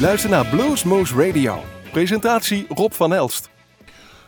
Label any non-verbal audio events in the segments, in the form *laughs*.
luistert naar Bluesmoose Radio. Presentatie Rob van Elst.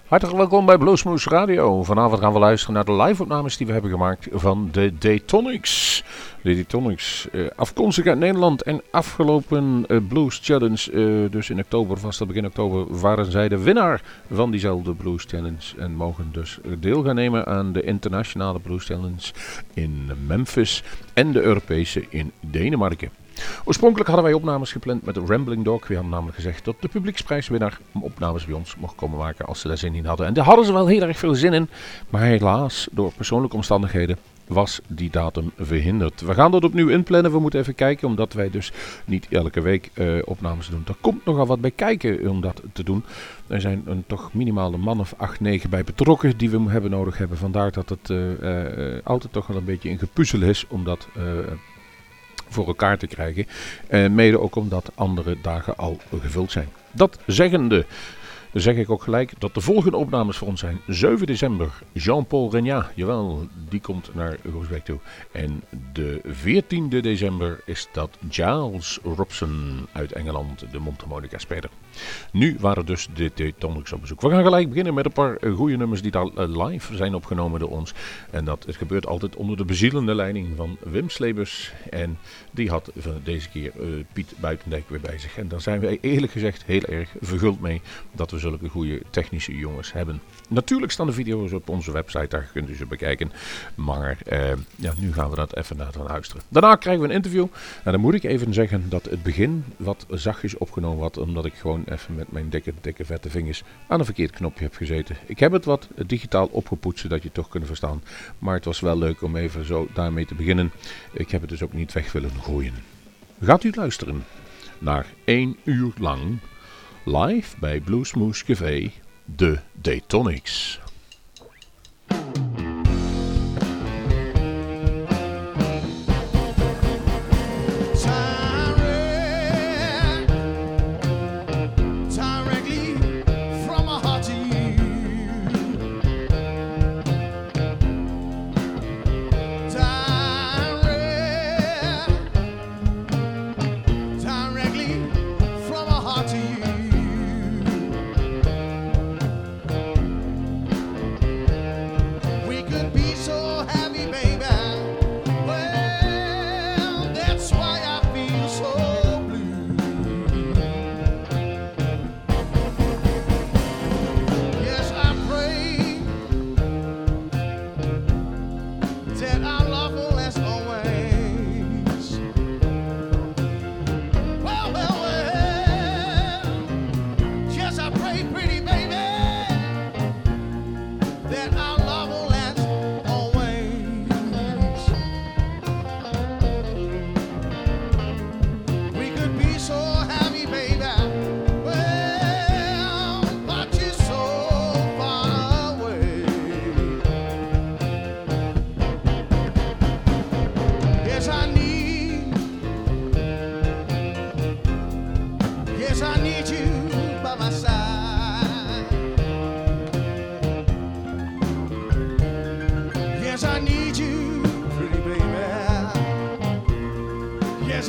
Hartelijk welkom bij Bluesmoose Radio. Vanavond gaan we luisteren naar de live-opnames die we hebben gemaakt van de Daytonics. De Daytonics, eh, afkomstig uit Nederland en afgelopen eh, Blues Challenge, eh, dus in oktober, vast al begin oktober, waren zij de winnaar van diezelfde Blues Challenge. En mogen dus deel gaan nemen aan de internationale Blues Challenge in Memphis en de Europese in Denemarken. Oorspronkelijk hadden wij opnames gepland met Rambling Dog. We hadden namelijk gezegd dat de publieksprijswinnaar opnames bij ons mocht komen maken als ze daar zin in hadden. En daar hadden ze wel heel erg veel zin in. Maar helaas, door persoonlijke omstandigheden, was die datum verhinderd. We gaan dat opnieuw inplannen. We moeten even kijken, omdat wij dus niet elke week uh, opnames doen. Er komt nogal wat bij kijken om dat te doen. Er zijn een toch minimaal een man of 8, 9 bij betrokken die we hebben nodig hebben. Vandaar dat het uh, uh, altijd toch wel een beetje een gepuzzel is om dat voor elkaar te krijgen. Uh, mede ook omdat andere dagen al gevuld zijn. Dat zeggende zeg ik ook gelijk dat de volgende opnames voor ons zijn. 7 december, Jean-Paul Regnat, jawel, die komt naar Roosbeek toe. En de 14e december is dat Giles Robson uit Engeland, de mondharmonica speler. Nu waren dus de Tectonics op bezoek. We gaan gelijk beginnen met een paar goede nummers die daar eh, live zijn opgenomen door ons. En dat het gebeurt altijd onder de bezielende leiding van Wim Slebers. En die had deze keer uh, Piet Buitendijk weer bij zich. En daar zijn wij eerlijk gezegd heel erg verguld mee dat we zulke goede technische jongens hebben. Natuurlijk staan de video's op onze website, daar kunt u ze bekijken. Maar eh, ja, nu gaan we dat even naar luisteren. Daarna krijgen we een interview. En dan moet ik even zeggen dat het begin wat zachtjes opgenomen had, omdat ik gewoon even met mijn dikke, dikke vette vingers aan een verkeerd knopje heb gezeten. Ik heb het wat digitaal opgepoetst, zodat je het toch kunt verstaan. Maar het was wel leuk om even zo daarmee te beginnen. Ik heb het dus ook niet weg willen gooien. Gaat u luisteren naar één uur lang live bij Bluesmoose Café, de Daytonics.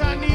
I need.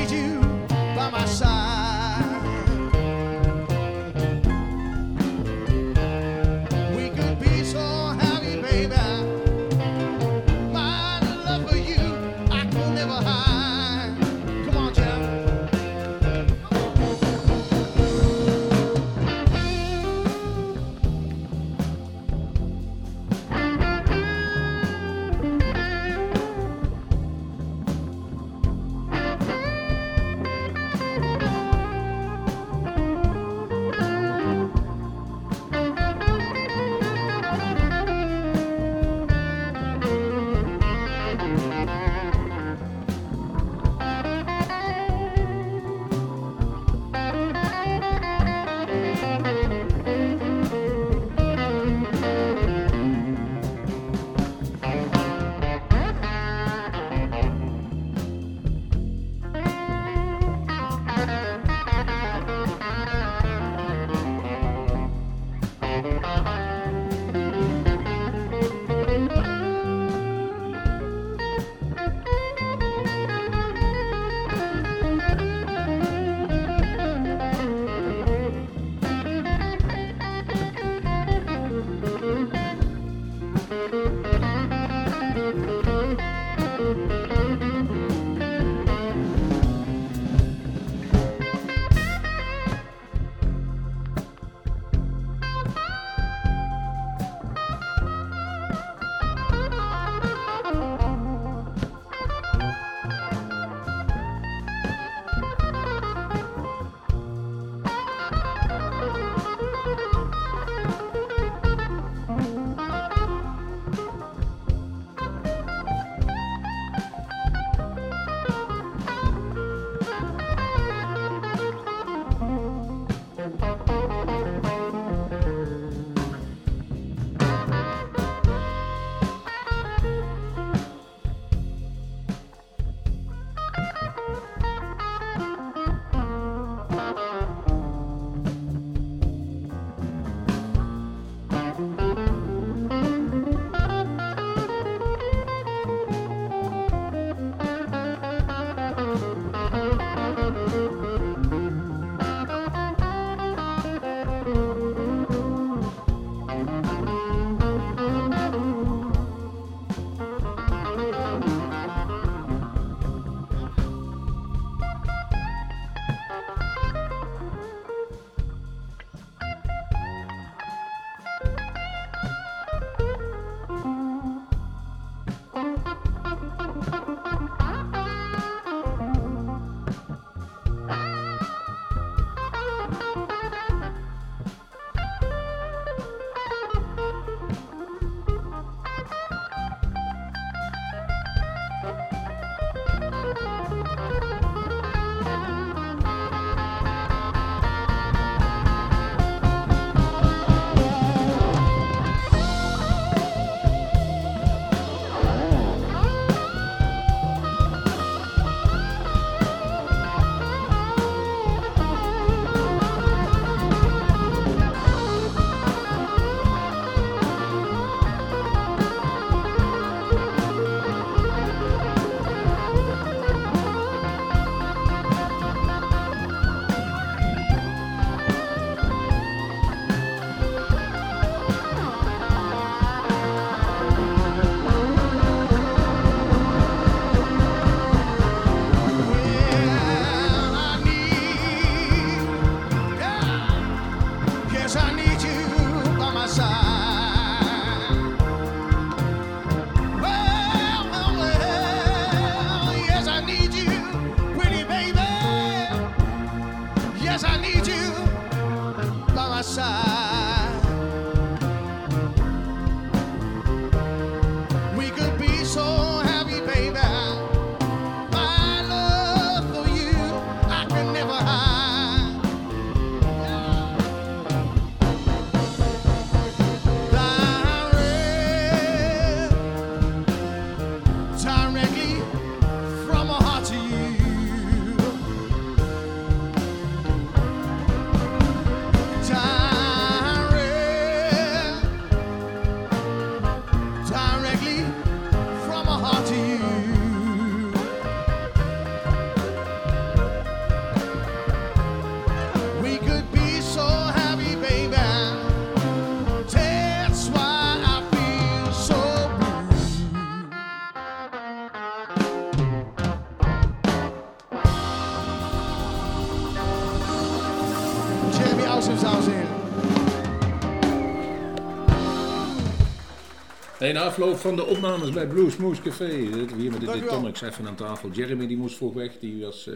In afloop van de opnames bij Blue Smooth Café. Hier met de Ditonics even aan tafel. Jeremy die moest vroeg weg, die was, uh,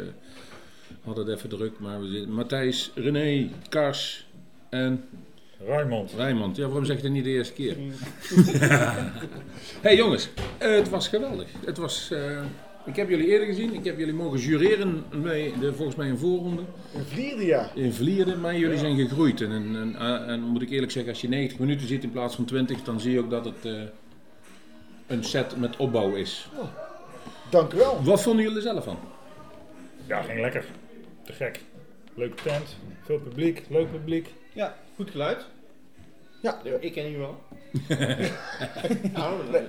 had het even druk. Maar we zitten. Matthijs, René, Kars en... Raymond. Raymond, ja waarom zeg je dat niet de eerste keer? *laughs* hey jongens, uh, het was geweldig. Het was... Uh, ik heb jullie eerder gezien. Ik heb jullie mogen jureren bij de, volgens mij een voorronde. In Vlierde, ja. In Vlierde, maar jullie zijn gegroeid. En, en, en, en, moet ik eerlijk zeggen, als je 90 minuten ziet in plaats van 20, dan zie je ook dat het uh, een set met opbouw is. Oh, dank u wel. Wat vonden jullie er zelf van? Ja, ging lekker. Te gek. Leuke tent, veel publiek, leuk publiek. Ja, goed geluid. Ja, ik ken u wel. *laughs* nou, nee,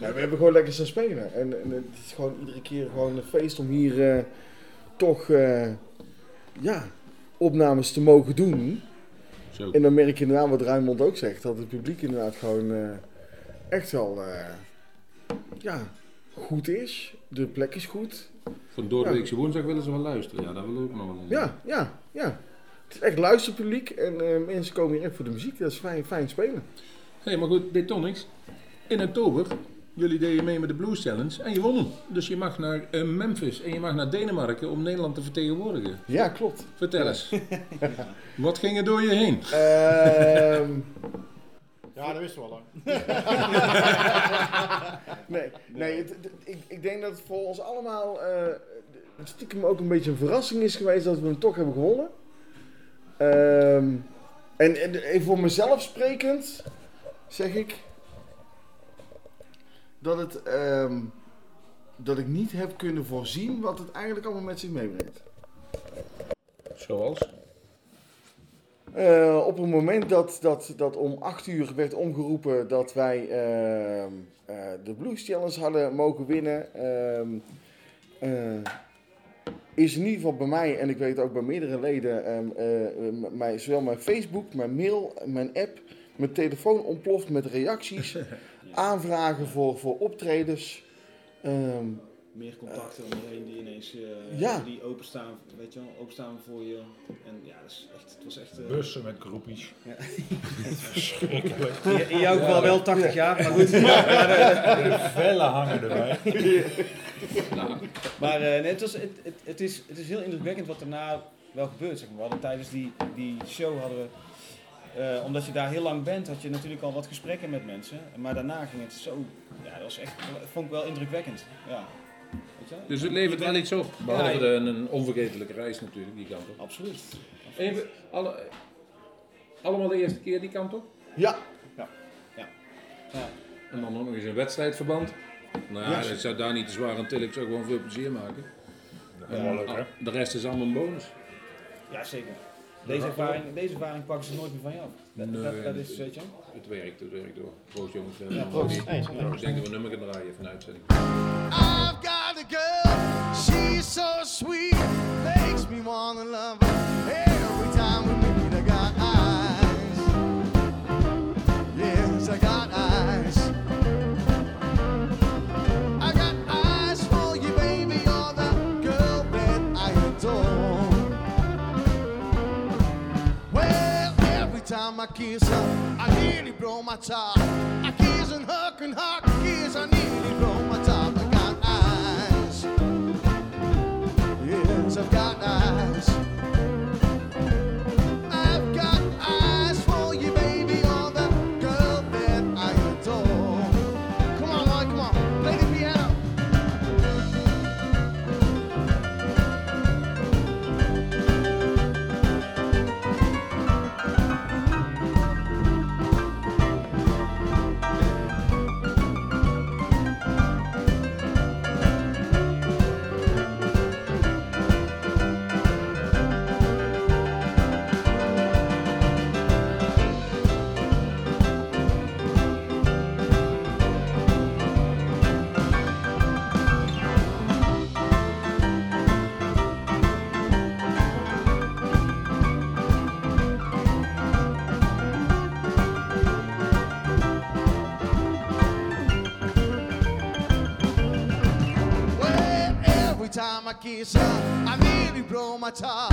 ja, we hebben gewoon lekker staan spelen. En, en, het is gewoon iedere keer gewoon een feest om hier uh, toch uh, ja, opnames te mogen doen. Zo. En dan merk je inderdaad wat Ruimond ook zegt, dat het publiek inderdaad gewoon uh, echt wel ja, goed is. De plek is goed. Van doordeweekse woensdag willen ze wel luisteren. Ja, dat willen we ook nog wel. Ja, ja, ja. Het is echt luisterpubliek en eh, mensen komen hier echt voor de muziek. Dat is fijn, fijn spelen. Hé, maar goed, Detonics. In oktober, jullie deden mee met de Blues Challenge en je won. Dus je mag naar eh, Memphis en je mag naar Denemarken om Nederland te vertegenwoordigen. Ja, klopt. Vertel eens. *laughs* Wat ging er door je heen? Ehm, Ja, dat wisten we al lang. *laughs* nee, nee het- het- ik, ik denk dat het voor ons allemaal eh, stiekem ook een beetje een verrassing is geweest dat we hem toch hebben gewonnen. Ehm, en, en even voor mezelf sprekend zeg ik dat, het, ehm, dat ik niet heb kunnen voorzien wat het eigenlijk allemaal met zich meebrengt. Zoals? Eh, op het moment dat, dat, dat om 8 uur werd omgeroepen dat wij ehm, eh, de Blues Challenge hadden mogen winnen, ehm, eh, is in ieder geval bij mij, en ik weet ook bij meerdere leden, ehm, eh, mijn, zowel mijn Facebook, mijn mail, mijn app, mijn telefoon ontploft met reacties, *laughs* aanvragen voor, voor optredens. Meer contacten om je heen die ineens eh, Ja. die openstaan, weet je wel, openstaan voor je. En ja, dat is echt, het was echt... eh, Bussen met groepjes. Ja. *laughs* Verschrikkelijk. in, in jouw geval wel 80 jaar, maar goed. De vellen hangen erbij. *laughs* Maar eh, nee, het, was, het, het, het, is, het is heel indrukwekkend wat daarna wel gebeurt. Zeg maar. We hadden tijdens die, die show hadden we, eh, omdat je daar heel lang bent, had je natuurlijk al wat gesprekken met mensen. Maar daarna ging het zo, ja, dat was echt, dat vond ik wel indrukwekkend. Ja. Dus het levert wel iets op. Behalve Ja, de, een onvergetelijke reis natuurlijk, die kant op. Absoluut. Even, alle, allemaal de eerste keer die kant op? ja, Ja. En dan ook nog eens een wedstrijdverband. Nou ja, Ja. dat zou daar niet te zwaar aan tillen. Ik zou gewoon veel plezier maken. Wel leuk, hè? De rest is allemaal een bonus. ja, zeker. Deze ervaring, deze ervaring pakken ze nooit meer van af. Dat, Nee, dat, dat dat is, weet je wel. Het werkt, het werkt door. Proost jongens. Ja, proost. Ik denk dat we een nummer gaan draaien van de uitzending. A girl, she's so sweet, makes me wanna love her every time we meet. I got eyes, yes, I got eyes. I got eyes for you, baby. You're the girl that I adore. Well, every time I kiss her, I nearly blow my top. I kiss and hug and hug, kiss, I nearly kisah, I nearly broke my tie.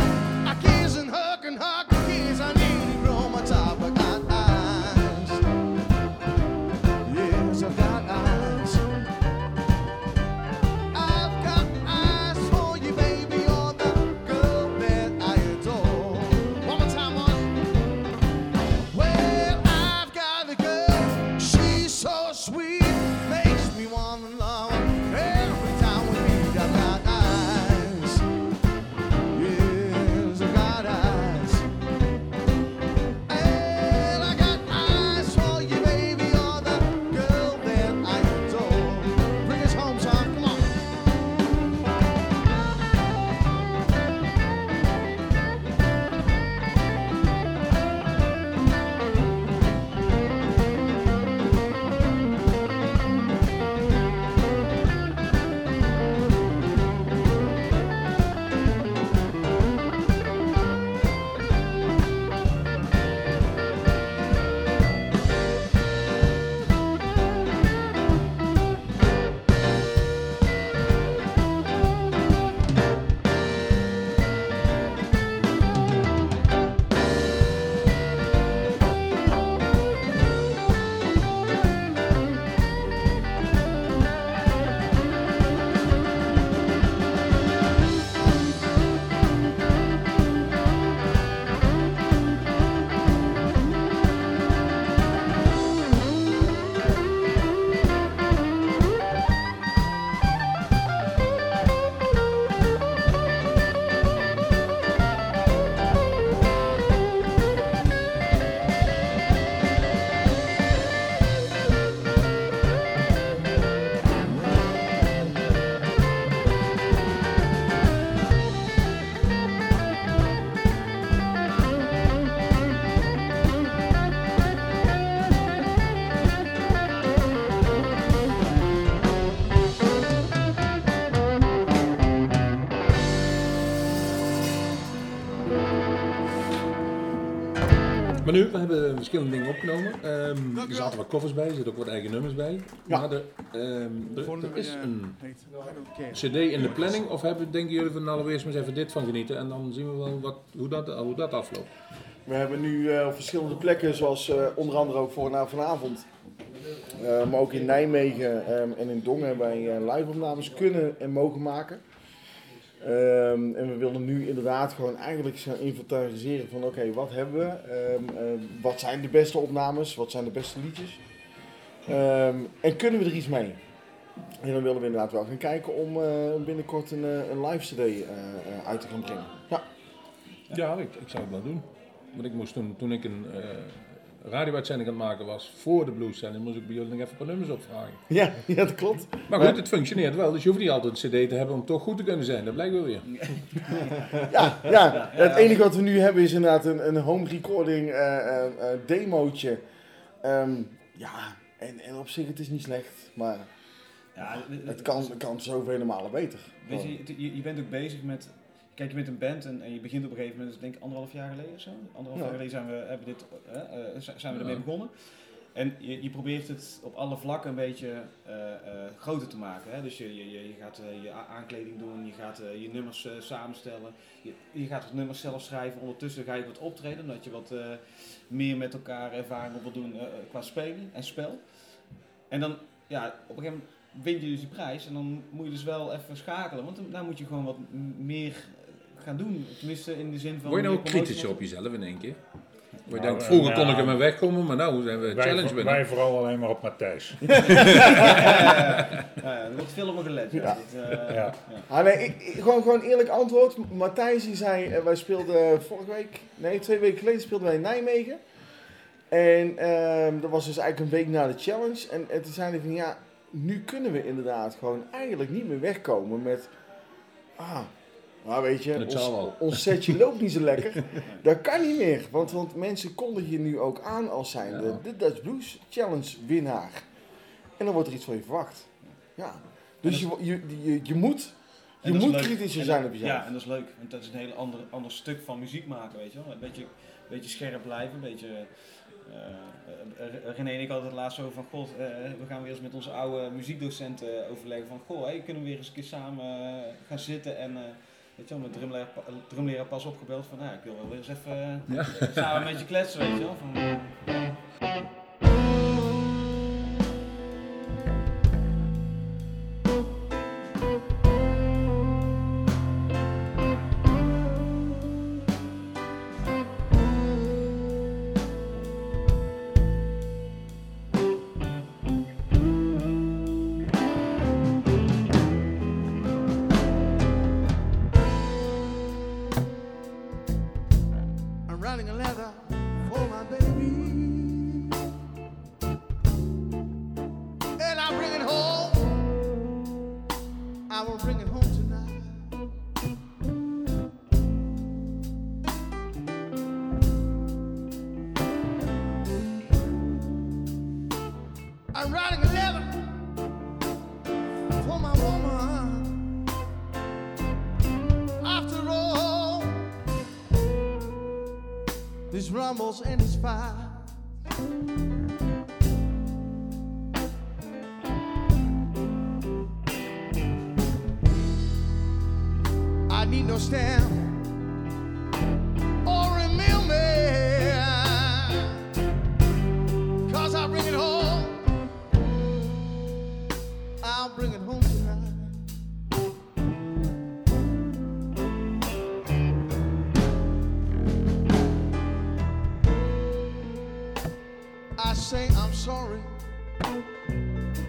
Nu, we hebben verschillende dingen opgenomen. Ehm, er zaten wat covers bij, er zitten ook wat eigen nummers bij. Ja. Maar er, ehm, er, Volgende er is eh, een cd in de planning. Of hebben, denken jullie van nou, eerst maar eens even dit van genieten. En dan zien we wel wat, hoe, dat, hoe dat afloopt. We hebben nu eh, op verschillende plekken, zoals eh, onder andere ook voor na vanavond, eh, maar ook in Nijmegen ehm, en in Dongen hebben wij live-opnames kunnen en mogen maken. Ehm, en we willen nu inderdaad gewoon eigenlijk gaan inventariseren van oké, wat hebben we? Ehm, eh, wat zijn de beste opnames? Wat zijn de beste liedjes? Ehm, en kunnen we er iets mee? En dan willen we inderdaad wel gaan kijken om eh, binnenkort een, eh, een live cd uit te gaan brengen. Ja. Ja, ik, ik zou het wel doen. Want ik moest toen, toen ik een radio-uitzending aan het maken was voor de blueszending, moest ik bij jullie nog even een paar nummers opvragen. Ja, *laughs* ja, dat klopt. Maar goed, het functioneert wel. Dus je hoeft niet altijd een cd te hebben om toch goed te kunnen zijn. Dat blijkt wel weer. *laughs* Ja, ja. het enige wat we nu hebben is inderdaad een, een home recording eh, eh, eh, demootje. Ehm, ja, en, en op zich het is niet slecht, maar Ja, het kan, het kan zoveel malen beter. Weet je, het- je, je bent ook bezig met. Kijk, je bent een band en, en je begint op een gegeven moment, dus ik denk anderhalf jaar geleden zo. Anderhalf Ja. jaar geleden zijn we, hebben dit, eh, zijn we ermee begonnen. En je, je probeert het op alle vlakken een beetje eh, eh, groter te maken. Hè? Dus je, je, je gaat je aankleding doen, je gaat je nummers samenstellen. Je, je gaat het nummers zelf schrijven. Ondertussen ga je wat optreden, omdat je wat meer met elkaar ervaring op wil doen qua spelen en spel. En dan, ja, op een gegeven moment win je dus die prijs en dan moet je dus wel even schakelen. Want dan, dan moet je gewoon wat meer gaan doen. Tenminste in de zin van... Word je nou kritisch op jezelf in één keer? Nou, denkt, eh, vroeger ja. kon ik ermee wegkomen, maar nou zijn we Wij, challenge wij winnen. vooral alleen maar op Matthijs. *laughs* Ja, er wordt veel op me gelet. Ja. Eh, Ja. ja. Ah, nee, ik, ik- gewoon, gewoon eerlijk antwoord. Matthijs die zei, eh, wij speelden vorige week, nee twee weken geleden speelden wij in Nijmegen. En ehm, dat was dus eigenlijk een week na de challenge. En, en toen zei hij van ja, nu kunnen we inderdaad gewoon eigenlijk niet meer wegkomen met... Ah, nou weet je, ons, ons setje loopt niet zo lekker. *laughs* Dat kan niet meer. Want, want mensen kondigen je nu ook aan als zijnde Ja. de Dutch Blues Challenge winnaar. En dan wordt er iets van je verwacht. Ja. Dus je, je, je, je moet, je moet kritischer zijn op jezelf. Ja, en dat is leuk. Want dat is een heel ander, ander stuk van muziek maken, weet je wel. Een beetje, beetje scherp blijven, een beetje... eh, eh, René en ik hadden het laatst over van, god, eh, we gaan weer eens met onze oude muziekdocent eh, overleggen van, goh, hey, kunnen we weer eens een keer samen gaan zitten en, weet je wel, met drumleraar, drumleraar pas opgebeld van, nou, ik wil wel weer eens even Ja. eh, samen met je kletsen, weet je wel. Van, and his fire.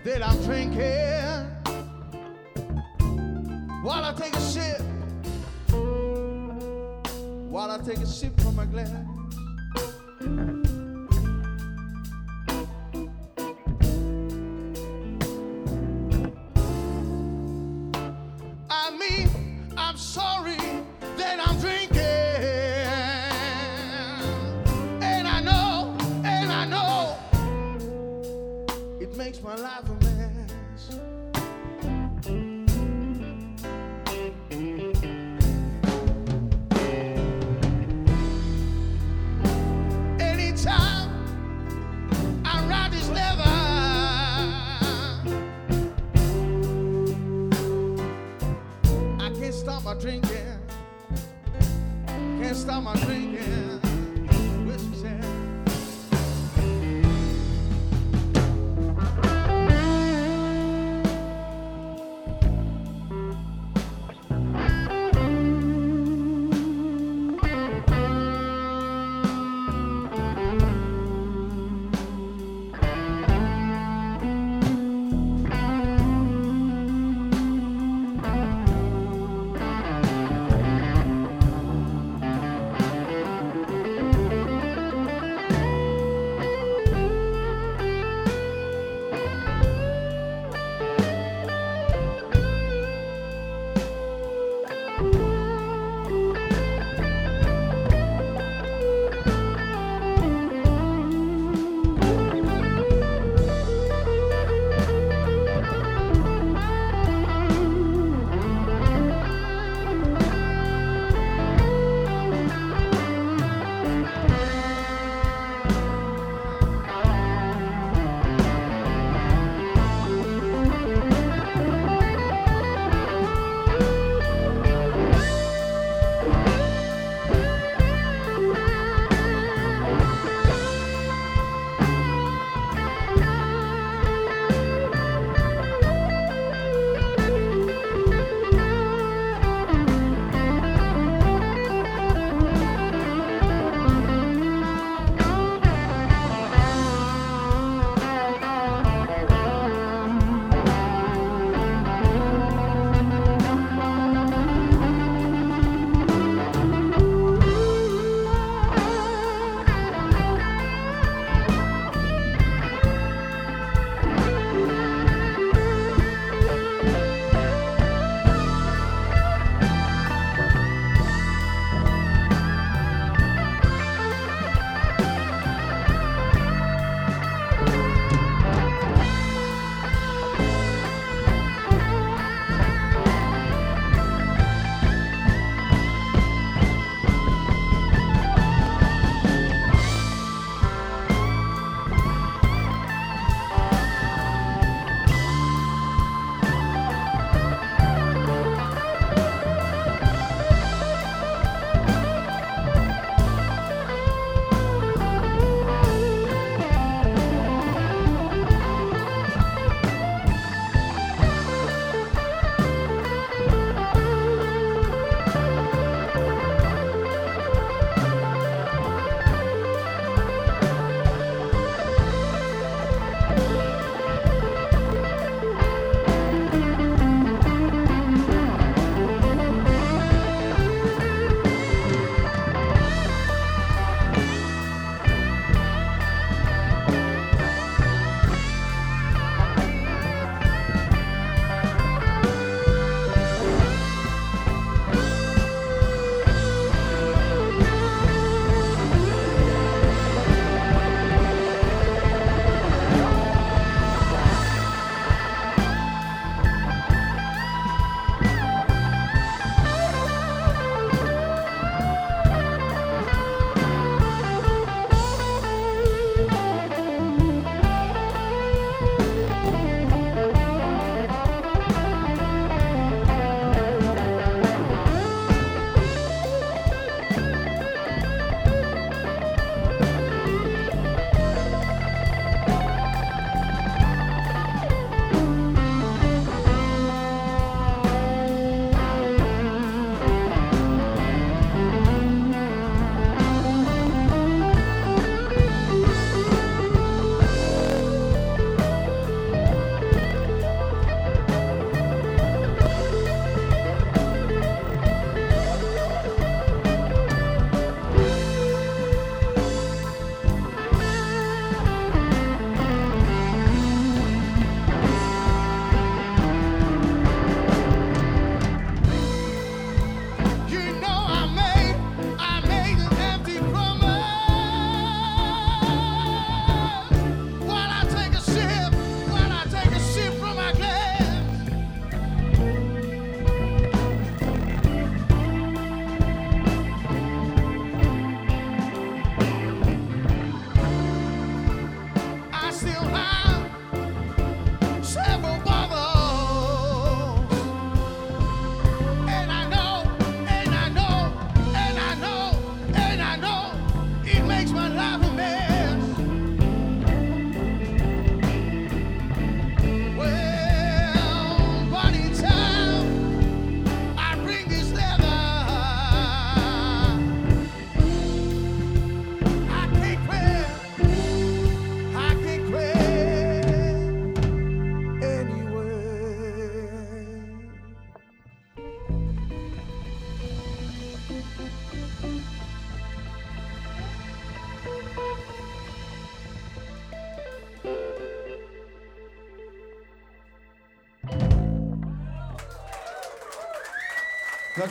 That I'm drinking while I take a sip, while I take a sip from my glass.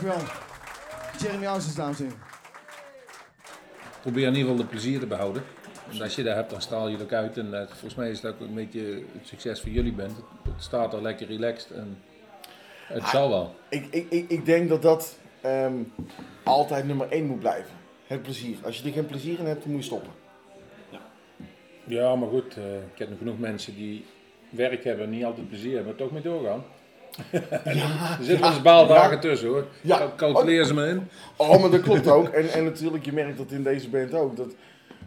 Dankjewel. Jeremy Ausens, dames en heren. Probeer in ieder geval de plezier te behouden. Want als je dat hebt, dan straal je het ook uit. En eh, volgens mij is dat ook een beetje het succes van jullie bent. Het, het staat er lekker relaxed en het zal wel. Ik, ik, ik, ik denk dat dat ehm, altijd nummer één moet blijven. Het plezier. Als je er geen plezier in hebt, dan moet je stoppen. Ja, maar goed, eh, ik ken nog genoeg mensen die werk hebben en niet altijd plezier hebben, maar toch mee doorgaan. *laughs* er zitten eens baaldagen ja. tussen hoor. Ja. Cal- Calculeer ze me in. Oh, maar dat klopt ook. En, en natuurlijk, je merkt dat in deze band ook. Dat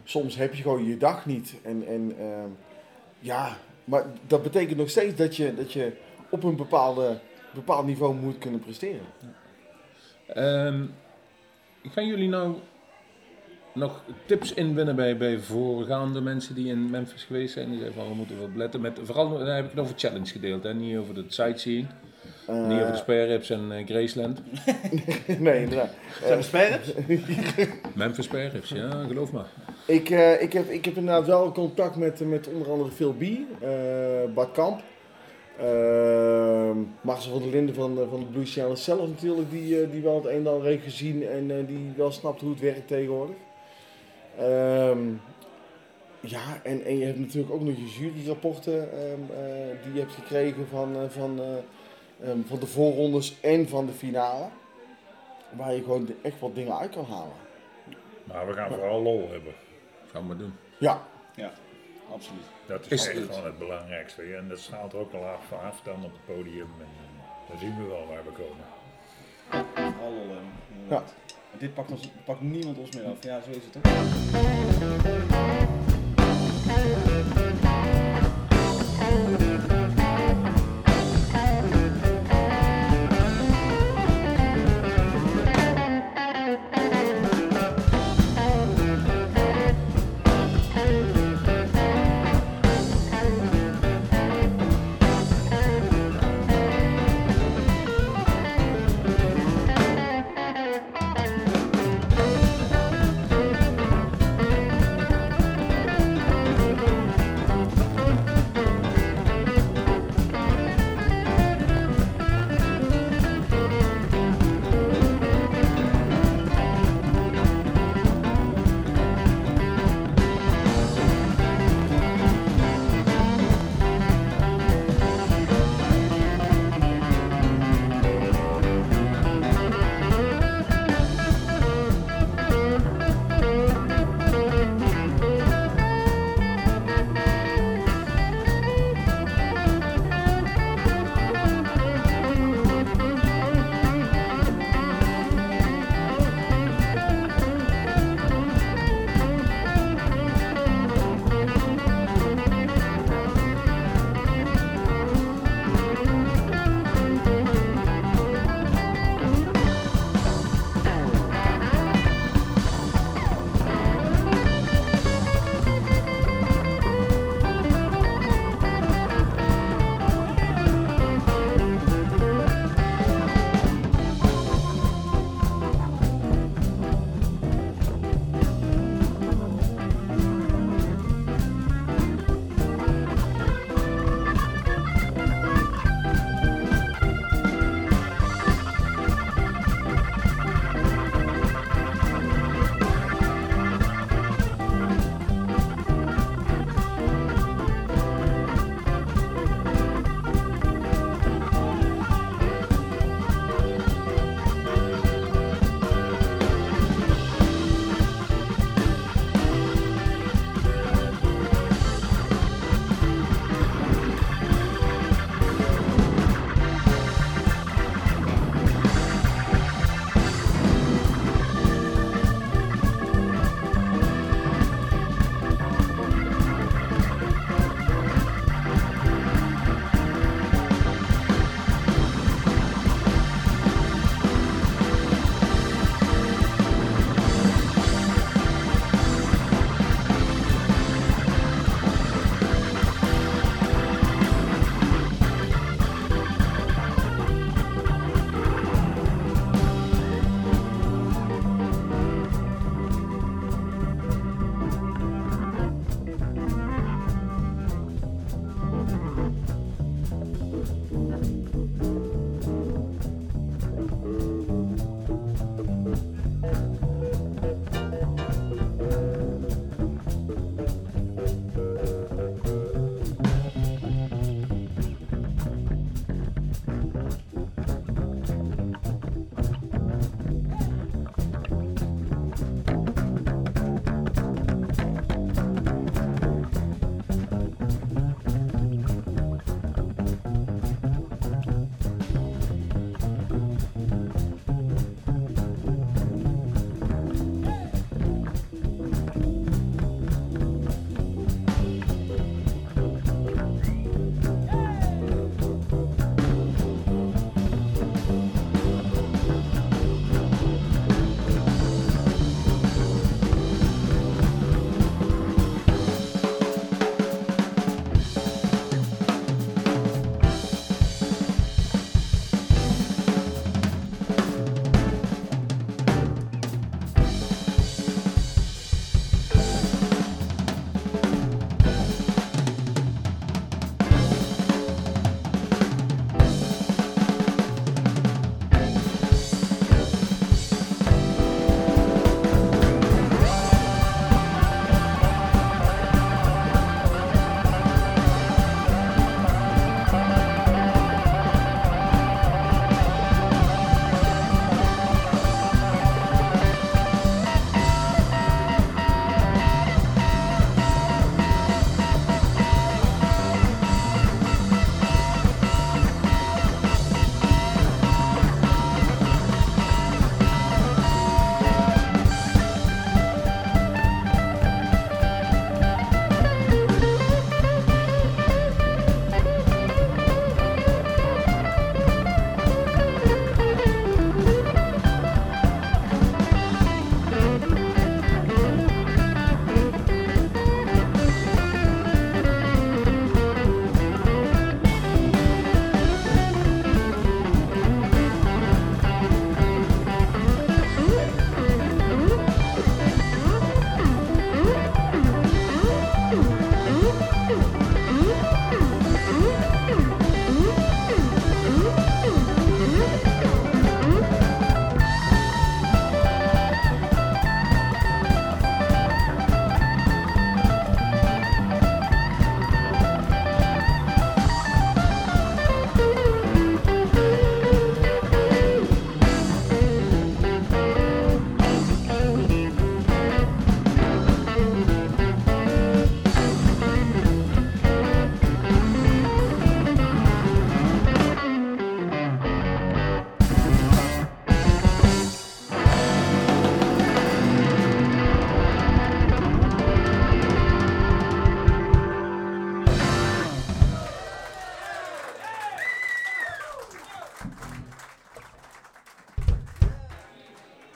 soms heb je gewoon je dag niet. En, en ehm, ja, maar dat betekent nog steeds dat je, dat je op een bepaalde, bepaald niveau moet kunnen presteren. Ehm, gaan jullie nou nog tips inwinnen bij, bij voorgaande mensen die in Memphis geweest zijn? Die zeggen van we moeten wel letten met, vooral dan heb ik het over challenge gedeeld, hè? niet over de sightseeing, Eh, niet over de spare ribs en eh, Graceland. *laughs* nee, inderdaad. Zijn er spelers? *laughs* Memphis spare ribs, ja, geloof maar. Ik, eh, ik, heb, ik heb inderdaad wel contact met, met onder andere Phil B, eh, Bart Kamp. Uh, Marcel van der Linden van, de- van de Blues Channel zelf natuurlijk, die, eh, die wel het een en ander heeft gezien en eh, die wel snapt hoe het werkt tegenwoordig. Ehm, ja, en, en je hebt natuurlijk ook nog je juryrapporten ehm, eh, die je hebt gekregen van, eh, van, eh, ehm, van de voorrondes en van de finale. Waar je gewoon echt wat dingen uit kan halen. Maar we gaan vooral lol hebben. Gaan we doen. Ja, Absoluut. Dat is, Is echt het? gewoon het belangrijkste. En dat straalt er ook al af vanaf dan op het podium. En dan zien we wel waar we komen. Alle, inderdaad. Dit pakt, ons, pakt niemand ons meer af. Ja, zo is het ook.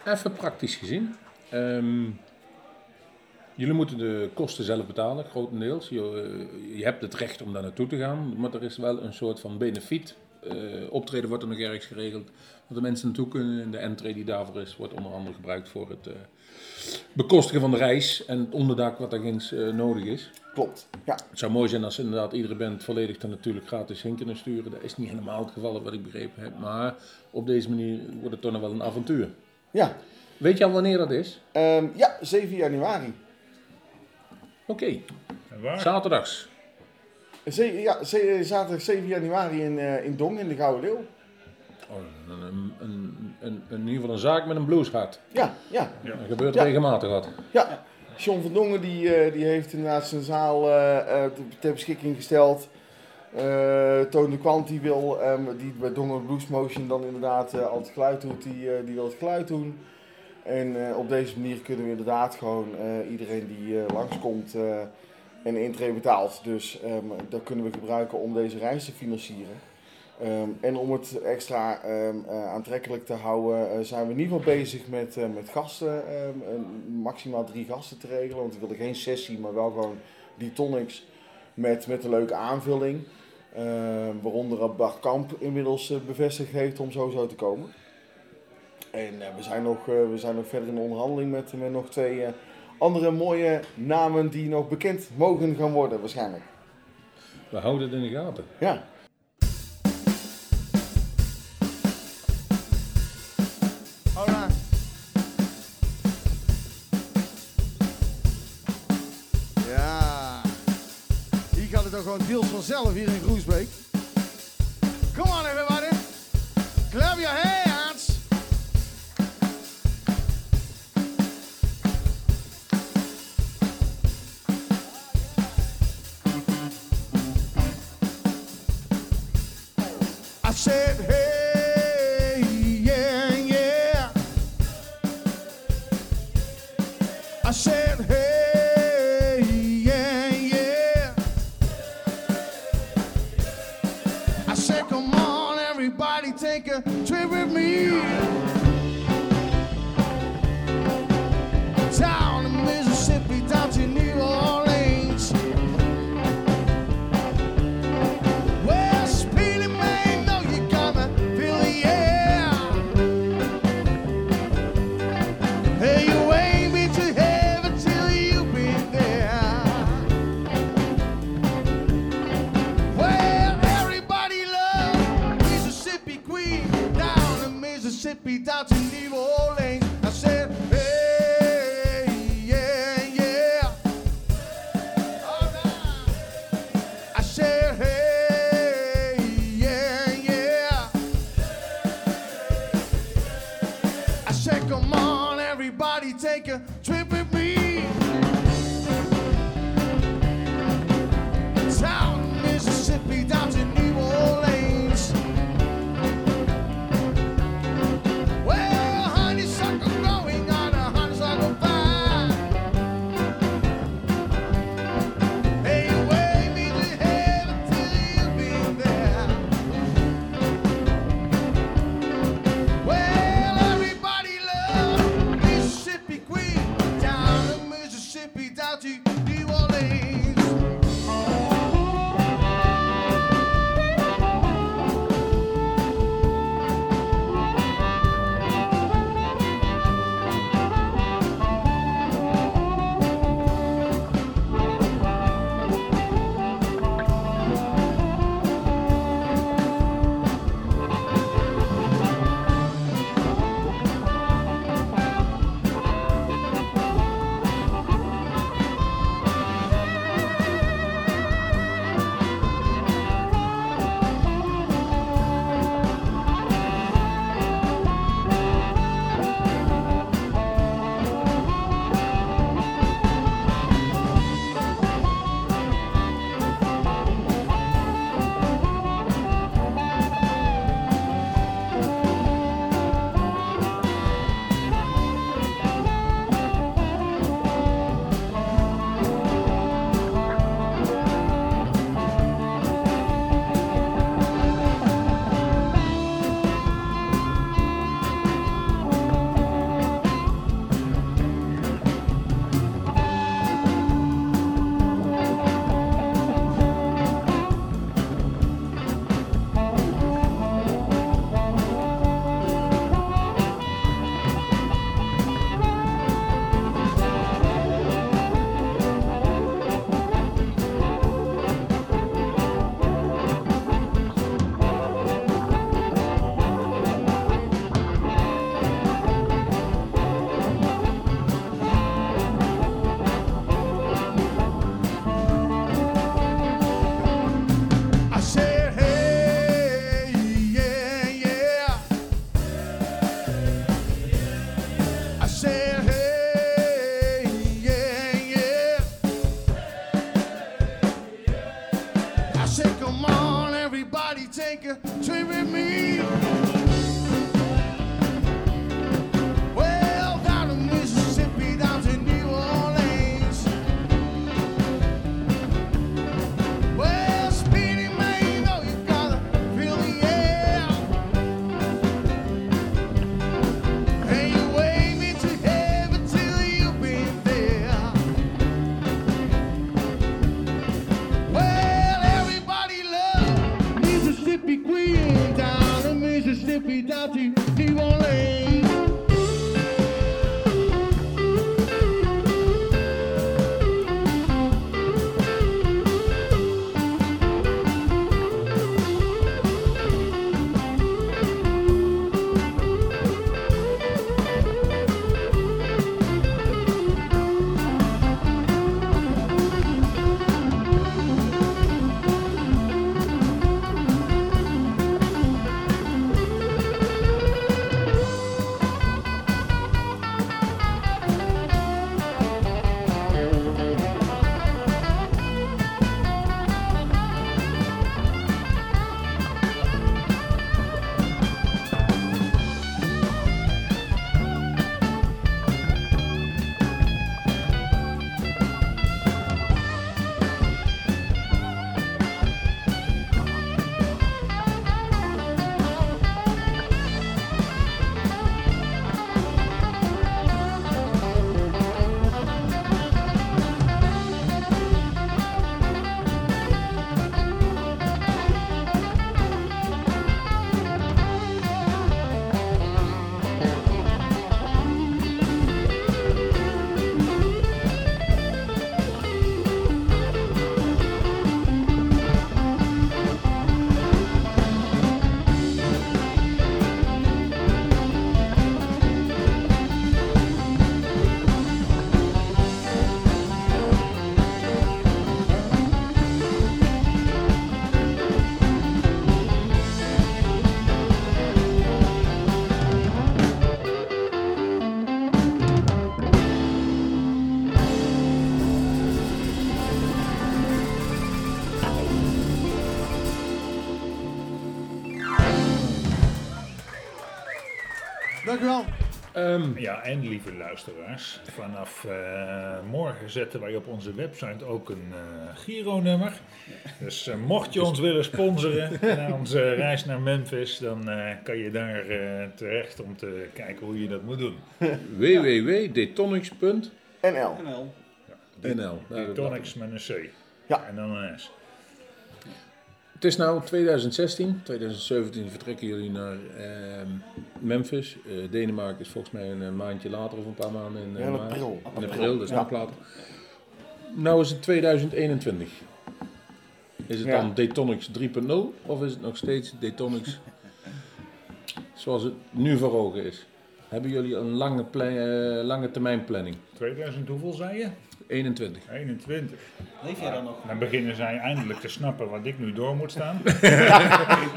Even praktisch gezien. Ehm, jullie moeten de kosten zelf betalen, grotendeels. Je, eh, je hebt het recht om daar naartoe te gaan, maar er is wel een soort van benefiet. Eh, optreden wordt er nog ergens geregeld. Dat de mensen naartoe kunnen. En de entree die daarvoor is, wordt onder andere gebruikt voor het eh, bekostigen van de reis en het onderdak wat daar ginds eh, nodig is. Klopt. Ja. Het zou mooi zijn als inderdaad iedere band volledig dan natuurlijk gratis heen kunnen sturen. Dat is niet helemaal het geval wat ik begrepen heb. Maar op deze manier wordt het toch nog wel een avontuur. Ja. Weet je al wanneer dat is? Ehm, ja, 7 januari. Oké, zaterdags. Ze- ja, ze- zaterdag 7 januari in, eh, in Dong in de Gouden Leeuw. Oh, een, een, een, een, in ieder geval een zaak met een blueshart. Ja, ja, Dat gebeurt Ja. regelmatig wat. ja. John van Dongen die, eh, die heeft inderdaad zijn zaal eh, eh, ter beschikking gesteld. Eh Toon de Kwant die wil, ehm, die bij Dongen Blues Motion dan inderdaad eh, al het geluid doet, die, eh, die wil het geluid doen. En op deze manier kunnen we inderdaad gewoon iedereen die langskomt een intree betaalt. Dus ehm, dat kunnen we gebruiken om deze reis te financieren. Ehm, en om het extra aantrekkelijk te houden, zijn we in ieder geval bezig met, met gasten. maximaal drie gasten te regelen. Want we willen geen sessie, maar wel gewoon die tonics met, met een leuke aanvulling. Ehm, waaronder Bart Kamp inmiddels eh, bevestigd heeft om sowieso te komen. En eh, we, zijn nog, eh, we zijn nog verder in de onderhandeling met, met nog twee eh, andere mooie namen die nog bekend mogen gaan worden waarschijnlijk. We houden het in de gaten. Ja. Alright. Ja. Hier gaat het ook gewoon deels vanzelf hier in Groesbeek. Come on everybody. Clap your hands. I said, hey, take a trip with me. if he doubts you, he won't lay. Ehm, Ja, en lieve luisteraars, vanaf eh, morgen zetten wij op onze website ook een eh Giro-nummer. Dus eh, mocht je ons willen sponsoren *laughs* na onze reis naar Memphis, dan eh, kan je daar eh, terecht om te kijken hoe je dat moet doen. www.detonics.nl NL. NL. Nou, dat- Tonics met een C. Ja. En dan een S. Het is nou 2016, 2017 vertrekken jullie naar ehm, Memphis. Eh, Denemarken is volgens mij een, eh, maandje later of een paar maanden in, eh, Ja, in april. In april, dat is Ja. nog later. Nou is het 2021. Is het Ja. dan Detonics 3.0 of is het nog steeds Detonics *laughs* zoals het nu voor ogen is? Hebben jullie een lange, lange termijn planning? 2000 hoeveel zei je? 21. 21. Leef jij dan nog? Dan beginnen zij eindelijk te snappen wat ik nu door moet staan. *laughs*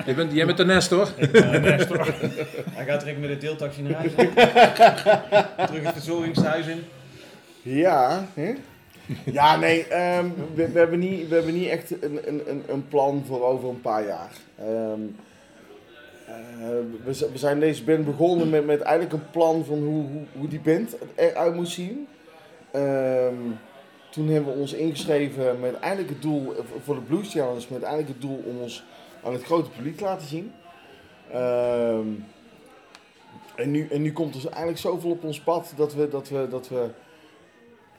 Jij bent, jij bent de Nestor. *laughs* Hij gaat direct met de deeltaxi naar huis. Terug het verzorgingshuis in. Ja, hè? Ja, nee, ehm, we, we, hebben niet, we hebben niet echt een, een, een, een plan voor over een paar jaar. Ehm, eh, we zijn deze band begonnen met, met eigenlijk een plan van hoe, hoe, hoe die band eruit moet zien. Ehm, toen hebben we ons ingeschreven met eigenlijk het doel, eh, voor de Blues Challenge, met eigenlijk het doel om ons aan het grote publiek te laten zien. Ehm, en, nu, en nu komt er eigenlijk zoveel op ons pad dat we, dat we, dat we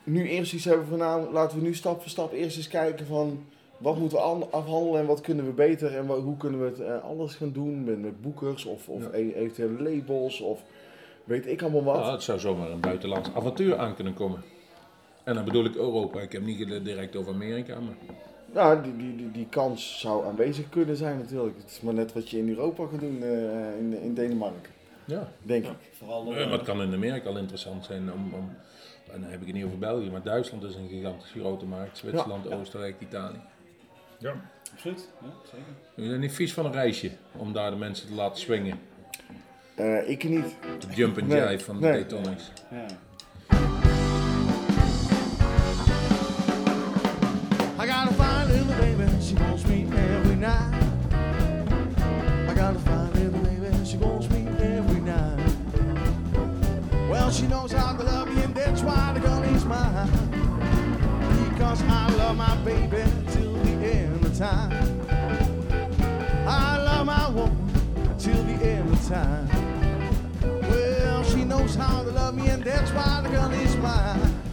nu eerst iets hebben van nou, laten we nu stap voor stap eerst eens kijken van wat moeten we an- afhandelen en wat kunnen we beter en hoe kunnen we het eh, anders gaan doen met, met boekers of, of Ja. e- eventuele labels of weet ik allemaal wat. Het zou zomaar een buitenlands avontuur aan kunnen komen. En dan bedoel ik Europa. Ik heb niet direct over Amerika, maar... Nou, die, die, die, die kans zou aanwezig kunnen zijn natuurlijk. Het is maar net wat je in Europa gaat doen eh, in, in Denemarken, Ja. denk ik. Vooral Eh, maar het kan in Amerika al interessant zijn om... om en dan heb ik het niet over België, maar Duitsland is een gigantisch grote markt. Zwitserland, Ja. Oostenrijk, Italië. Ja. Absoluut, ja, zeker. Je bent niet vies van een reisje om daar de mensen te laten swingen. Eh, ik niet. De jump and Nee, jive van de nee. Daytonics. Ja. Night. I got a fine little baby, she wants me every night. Well, she knows how to love me, and that's why the gun is mine. Because I love my baby till the end of time. I love my woman till the end of time. Well, she knows how to love me, and that's why the gun is mine.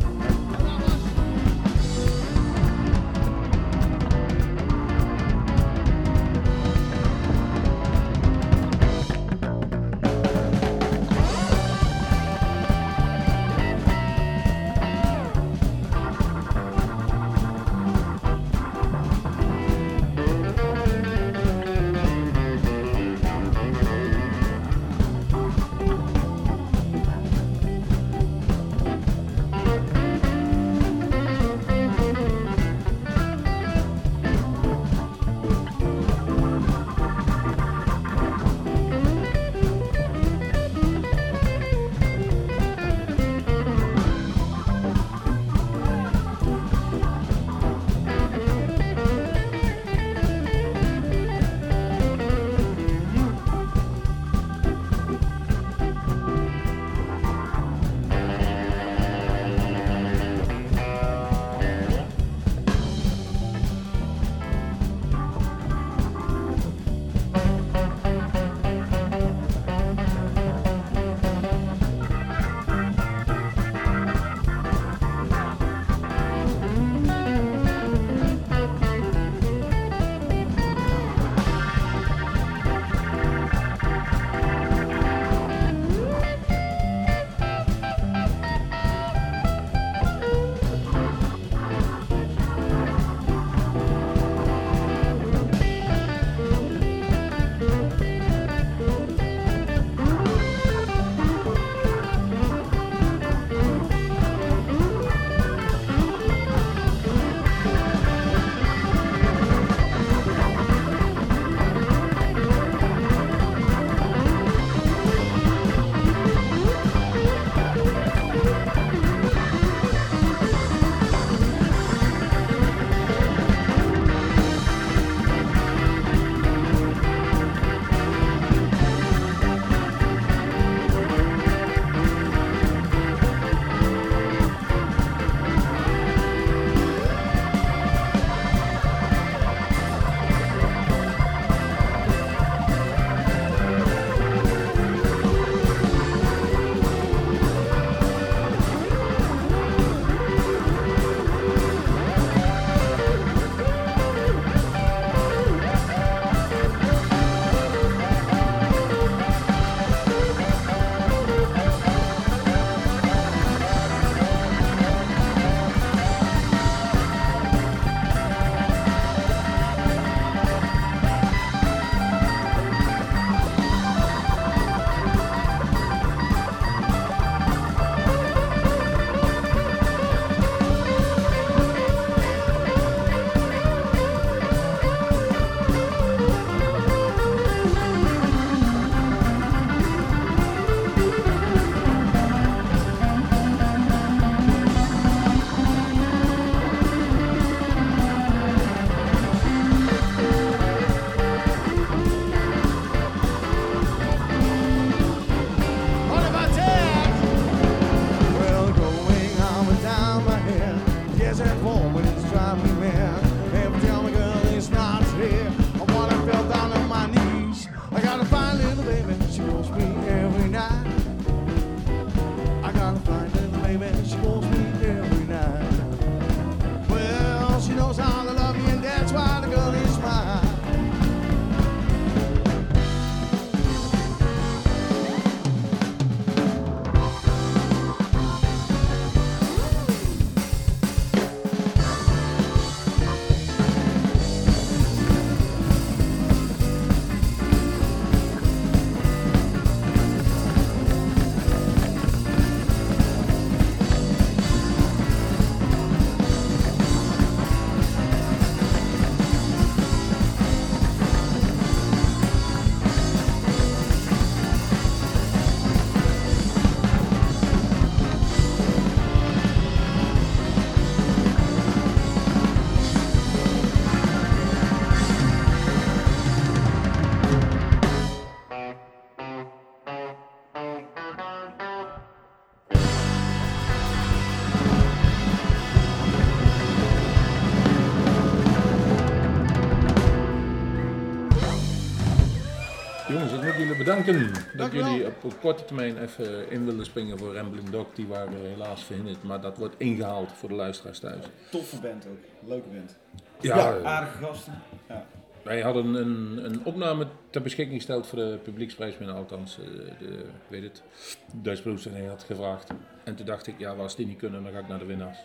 Bedanken dat jullie op, korte termijn even in willen springen voor Rambling Dog. Die waren helaas verhinderd, maar dat wordt ingehaald voor de luisteraars thuis. Toffe band ook. Leuke band. Ja, Aardige gasten. Ja. wij hadden een, een opname ter beschikking gesteld voor de publieksprijswinnaar, althans, eh, de, weet het, de Duitse Beroepsvereniging had gevraagd. En toen dacht ik, ja, als die niet kunnen, dan ga ik naar de winnaars.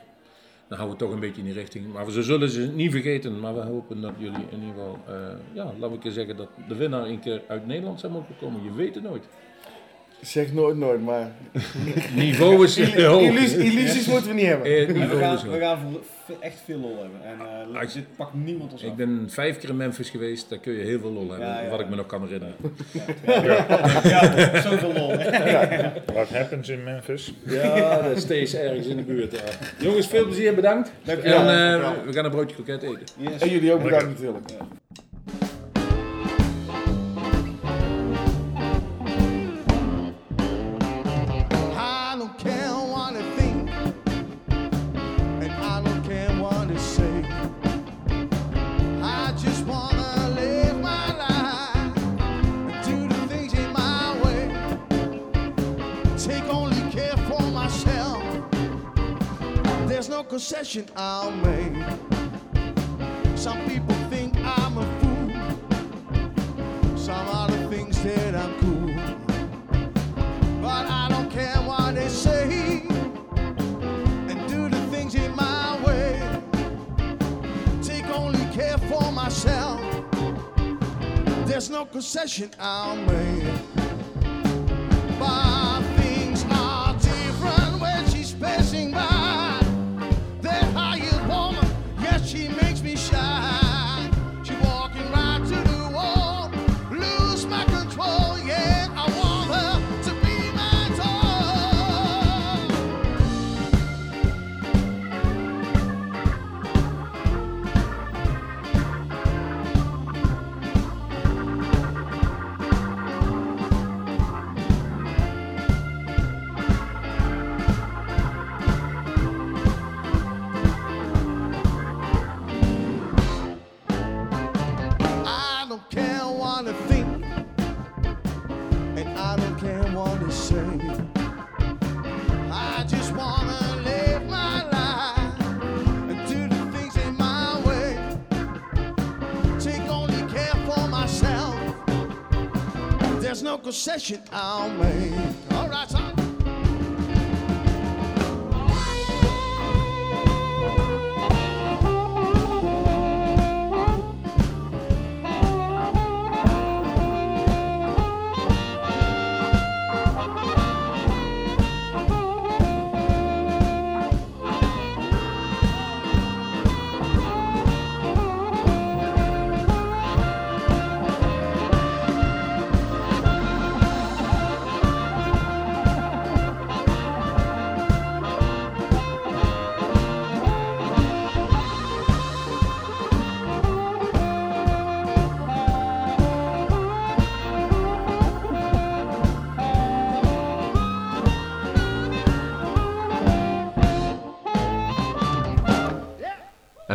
Dan houden we toch een beetje in die richting. Maar we zullen ze niet vergeten, maar we hopen dat jullie in ieder geval, eh, ja, laten we zeggen dat de winnaar een keer uit Nederland zou mogen komen. Je weet het nooit. Zeg nooit nooit, maar Niveau is hoog. illus- illusies moeten we niet hebben. Eh, We gaan, hoog. we gaan echt veel lol hebben. En eh, dit pakt niemand ons af. Ik ben vijf keer in Memphis geweest, daar kun je heel veel lol hebben, Ja, ja. wat ik me nog kan herinneren. Ja, zoveel lol. What happens in Memphis? Ja, dat is steeds ergens in de buurt. Ja. Jongens, veel plezier, bedankt. En Dankjewel. eh, we gaan een broodje kroket eten. Yes. En jullie ook bedankt natuurlijk. No concession I'll make. Some people think I'm a fool. Some other things that I'm cool. But I don't care what they say and do the things in my way. Take only care for myself. There's no concession I'll make. Session. I'm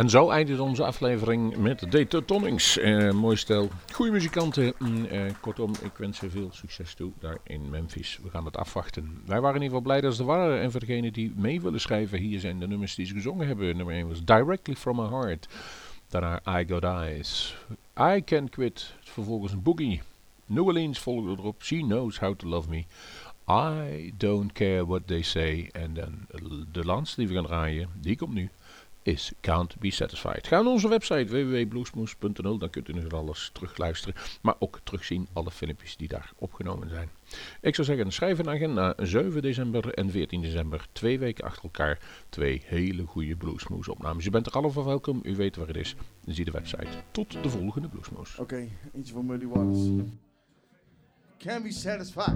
Zo eindigt onze aflevering met de Teutonics. Eh mooi stel. Goede muzikanten. Mm, eh, kortom, ik wens ze veel succes toe daar in Memphis. We gaan het afwachten. Wij waren in ieder geval blij dat ze er waren. En voor degenen die mee willen schrijven, hier zijn de nummers die ze gezongen hebben. Nummer 1 was Directly From My Heart. Daarna I Got Eyes. I Can't Quit. Vervolgens Boogie. New Orleans volgde erop. She Knows How To Love Me. I Don't Care What They Say. En dan de laatste die we gaan draaien, die komt nu is Can't Be Satisfied. Ga naar onze website www.bluesmoes.nl, dan kunt u nog alles terugluisteren, maar ook terugzien alle filmpjes die daar opgenomen zijn. Ik zou zeggen, schrijf een agenda 7 december en 14 december, twee weken achter elkaar, twee hele goede Bluesmoes opnames. U bent er allemaal welkom, u weet waar het is, zie de website. Tot de volgende Bluesmoes. Oké, eentje van Muddy Waters. Can't be satisfied.